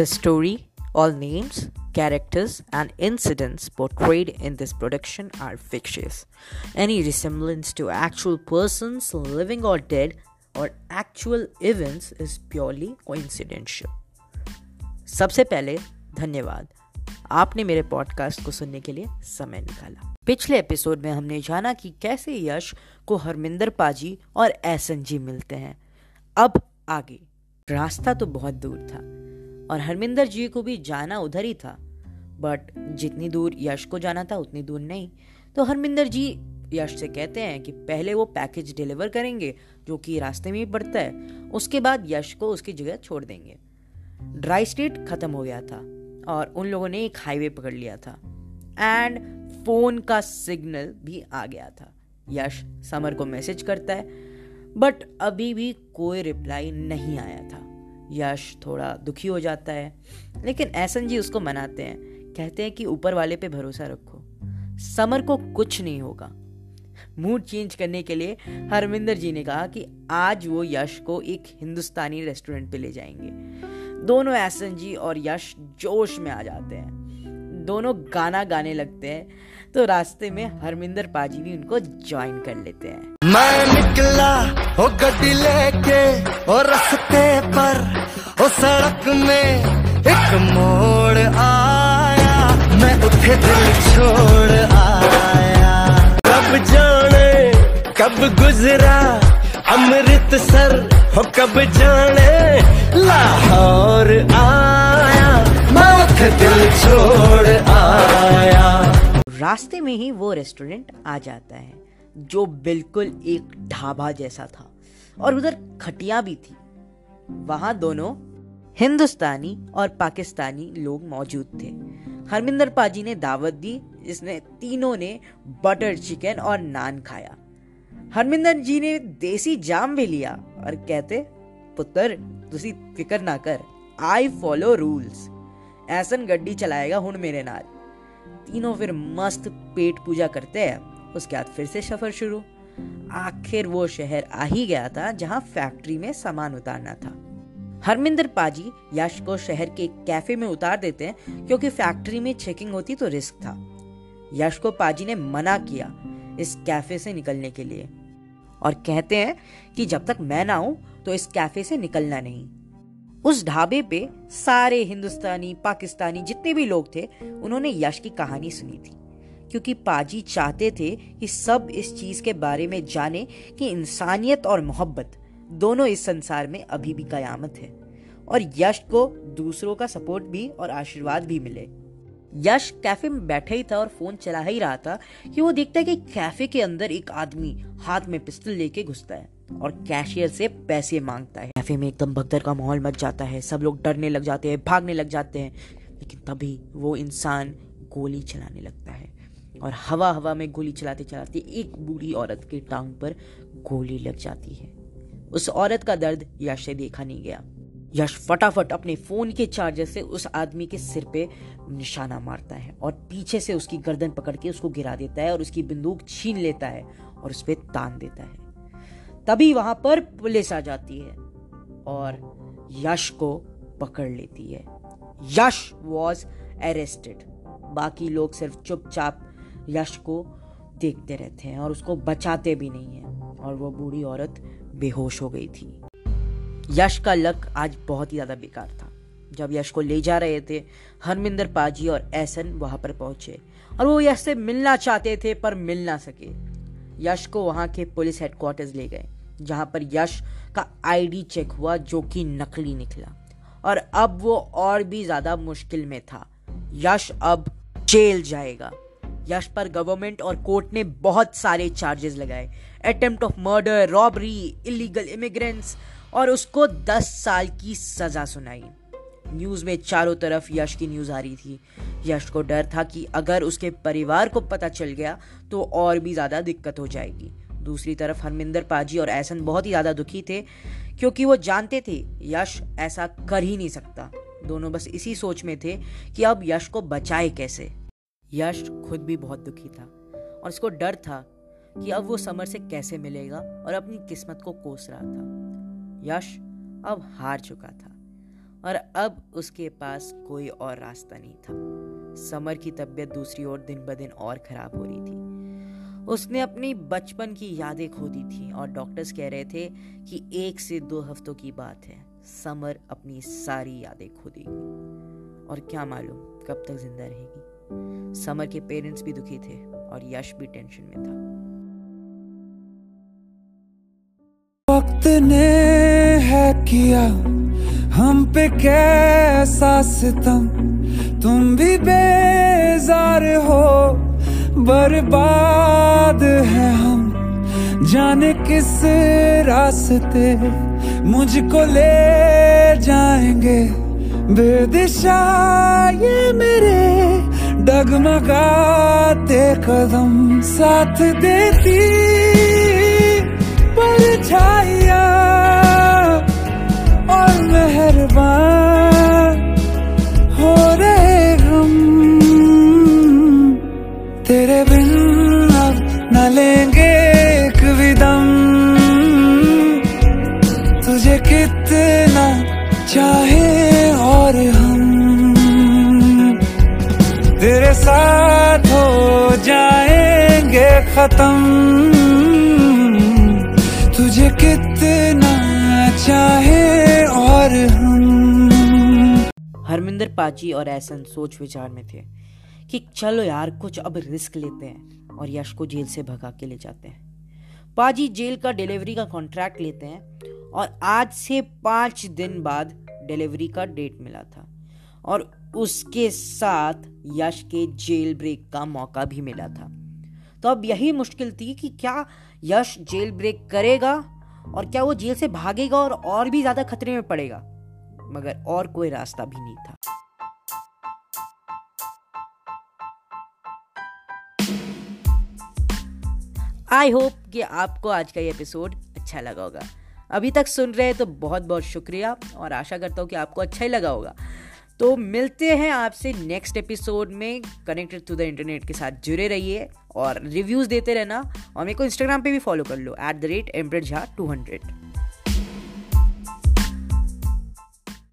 The story, all names, characters, and incidents portrayed in this production are fictitious. Any resemblance to actual persons, living or dead, or actual events is purely coincidental. सबसे पहले धन्यवाद आपने मेरे podcast को सुनने के लिए समय निकाला पिछले एपिसोड में हमने जाना कि कैसे यश को हरमिंदर पाजी और एहसन जी मिलते हैं अब आगे रास्ता तो बहुत दूर था और हरमिंदर जी को भी जाना उधर ही था। बट जितनी दूर यश को जाना था, उतनी दूर नहीं। तो हरमिंदर जी यश से कहते हैं कि पहले वो पैकेज डिलीवर करेंगे, जो कि रास्ते में ही पड़ता है। उसके बाद यश को उसकी जगह छोड़ देंगे। ड्राई स्टेट खत्म हो गया था और उन लोगों ने एक हाईवे पकड़ लिया था। एंड फ़ोन का सिग्नल भी आ गया था। यश समर को मैसेज करता है बट अभी भी कोई रिप्लाई नहीं आया था। यश थोड़ा दुखी हो जाता है। लेकिन एहसन जी उसको मनाते हैं। कहते हैं कि ऊपर वाले पे भरोसा रखो। समर को कुछ नहीं होगा। मूड चेंज करने के लिए हरमिंदर जी ने कहा कि आज वो यश को एक हिंदुस्तानी रेस्टोरेंट पे ले जाएँगे। दोनों एहसन जी और यश जोश में आ जाते हैं। दोनों गाना गाने लगते हैं। तो रास्ते में हरमिंदर पाजी भी उनको ज्वाइन कर लेते हैं। मैं निकला हो गड्डी लेके और रास्ते पर ओ सड़क में एक मोड़ आया, मैं उठे दिल छोड़ आया। कब जाने, कब गुजरा, अमृतसर, हो कब जाने, लाहौर आया, मैं उठे दिल छोड़ आया। रास्ते में ही वो रेस्टोरेंट आ जाता है, जो बिल्कुल एक ढाबा जैसा था, और उधर खटिया भी थी। वहाँ दोनों हिंदुस्तानी और पाकिस्तानी लोग मौजूद थे। हरमिंदर पाजी ने दावत दी, जिसने तीनों ने बटर चिकन और नान खाया। हरमिंदर जी ने देसी जाम भी लिया और कहते, पुत्र, तुसी फ़िक्र ना कर आई फॉलो रूल्स ऐसन गड्डी चलाएगा हूँ मेरे नाल। तीनों फिर मस्त पेट पूजा करते हैं, उसके बाद फिर से सफ़र शुरू। आखिर वो शहर आ ही गया था जहाँ फैक्ट्री में सामान उतारना था। हरमिंदर पाजी यश को शहर के कैफ़े में उतार देते हैं, क्योंकि फैक्ट्री में चेकिंग होती तो रिस्क था। यश को पाजी ने मना किया इस कैफ़े से निकलने के लिए। और कहते हैं कि जब तक मैं ना आऊँ तो इस कैफ़े से निकलना नहीं। उस ढाबे पे सारे हिंदुस्तानी, पाकिस्तानी जितने भी लोग थे, उन्होंने यश की कहानी सुनी थी। क्योंकि पाजी चाहते थे कि सब इस चीज़ के बारे में जाने कि इंसानियत और मोहब्बत दोनों इस संसार में अभी भी कयामत है। और यश को दूसरों का सपोर्ट भी और आशीर्वाद भी मिले। यश कैफ़े में बैठा ही था और फ़ोन चला ही रहा था कि वो देखता है कि कैफ़े के अंदर एक आदमी हाथ में पिस्टल लेके घुसता है और कैशियर से पैसे माँगता है। कैफ़े में एकदम भगदड़ का माहौल मच जाता है। सब लोग डरने लग जाते हैं, भागने लग जाते हैं। लेकिन तभी वो इंसान गोली चलाने लगता है और हवा हवा में गोली चलाते चलाते एक बूढ़ी औरत के टांग पर गोली लग जाती है। उस औरत का दर्द यश से देखा नहीं गया। यश फटाफट अपने फ़ोन के चार्जर से उस आदमी के सिर पे निशाना मारता है और पीछे से उसकी गर्दन पकड़ के उसको गिरा देता है और उसकी बंदूक छीन लेता है और उस पर तान देता है। तभी वहाँ पर पुलिस आ जाती है और यश को पकड़ लेती है। यश वॉज़ अरेस्टेड बाकी लोग सिर्फ़ चुपचाप यश को देखते रहते हैं और उसको बचाते भी नहीं है और वो बूढ़ी औरत बेहोश हो गई थी। यश का लक आज बहुत ही ज़्यादा बेकार था। जब यश को ले जा रहे थे, हरमिंदर पाजी और एहसन वहाँ पर पहुँचे और वो यश से मिलना चाहते थे, पर मिल ना सके। यश को वहाँ के पुलिस हेडक्वार्टर्स ले गए, जहाँ पर यश का आईडी चेक हुआ, जो कि नकली निकला। और अब वो और भी ज़्यादा मुश्किल में था। यश अब जेल जाएगा। यश पर गवर्नमेंट और कोर्ट ने बहुत सारे चार्जेस लगाए। Attempt of murder robbery illegal immigrants और उसको 10 साल की सजा सुनाई। न्यूज़ में चारों तरफ़ यश की न्यूज़ आ रही थी। यश को डर था कि अगर उसके परिवार को पता चल गया तो और भी ज़्यादा दिक्कत हो जाएगी। दूसरी तरफ़ हरमिंदर पाजी और एहसन बहुत ही ज़्यादा दुखी थे, क्योंकि वो जानते थे यश ऐसा कर ही नहीं सकता। दोनों बस इसी सोच में थे कि अब यश को बचाए कैसे। यश खुद भी बहुत दुखी था और उसको डर था कि अब वो समर से कैसे मिलेगा और अपनी किस्मत को कोस रहा था। यश अब हार चुका था और अब उसके पास कोई और रास्ता नहीं था। समर की तबीयत दूसरी ओर दिन ब दिन और खराब हो रही थी। उसने अपनी बचपन की यादें खो दी थी और डॉक्टर्स कह रहे थे कि एक से दो हफ्तों की बात है। समर अपनी सारी यादें खो देगी और क्या मालूम कब तक ज़िंदा रहेगी। समर के पेरेंट्स भी दुखी थे और यश भी टेंशन में था। वक्त ने है किया हम पे कैसा सितम? तुम भी बेजार हो, बर्बाद है हम। जाने किस रास्ते मुझको ले जाएँगे? बेदिशा ये मेरे डगमगाते कदम साथ देती परछाइया और मेहरबान हो रहे हम। तेरे साथ हो जाएँगे खत्म। तुझे कितना चाहे और हम। हरमिंदर पाची और ऐसन सोच विचार में थे कि चलो यार, कुछ अब रिस्क लेते हैं और यश को जेल से भगा के ले जाते हैं। पाजी जेल का डिलीवरी का कॉन्ट्रैक्ट लेते हैं और आज से पाँच दिन बाद डिलीवरी का डेट मिला था। और उसके साथ यश के जेल ब्रेक का मौका भी मिला था। तो अब यही मुश्किल थी कि क्या यश जेल ब्रेक करेगा और क्या वो जेल से भागेगा और और भी ज़्यादा खतरे में पड़ेगा? मगर और कोई रास्ता भी नहीं था। आई होप कि आपको आज का ये एपिसोड अच्छा लगा होगा। अभी तक सुन रहे हैं तो बहुत बहुत शुक्रिया और आशा करता हूँ कि आपको अच्छा ही लगा होगा। तो मिलते हैं आपसे नेक्स्ट एपिसोड में। कनेक्टेड टू द इंटरनेट के साथ जुड़े रहिए और रिव्यूज़ देते रहना। और मेरे को इंस्टाग्राम पे भी फॉलो कर लो एट द रेट एम्ब्रेड झा टू हंड्रेड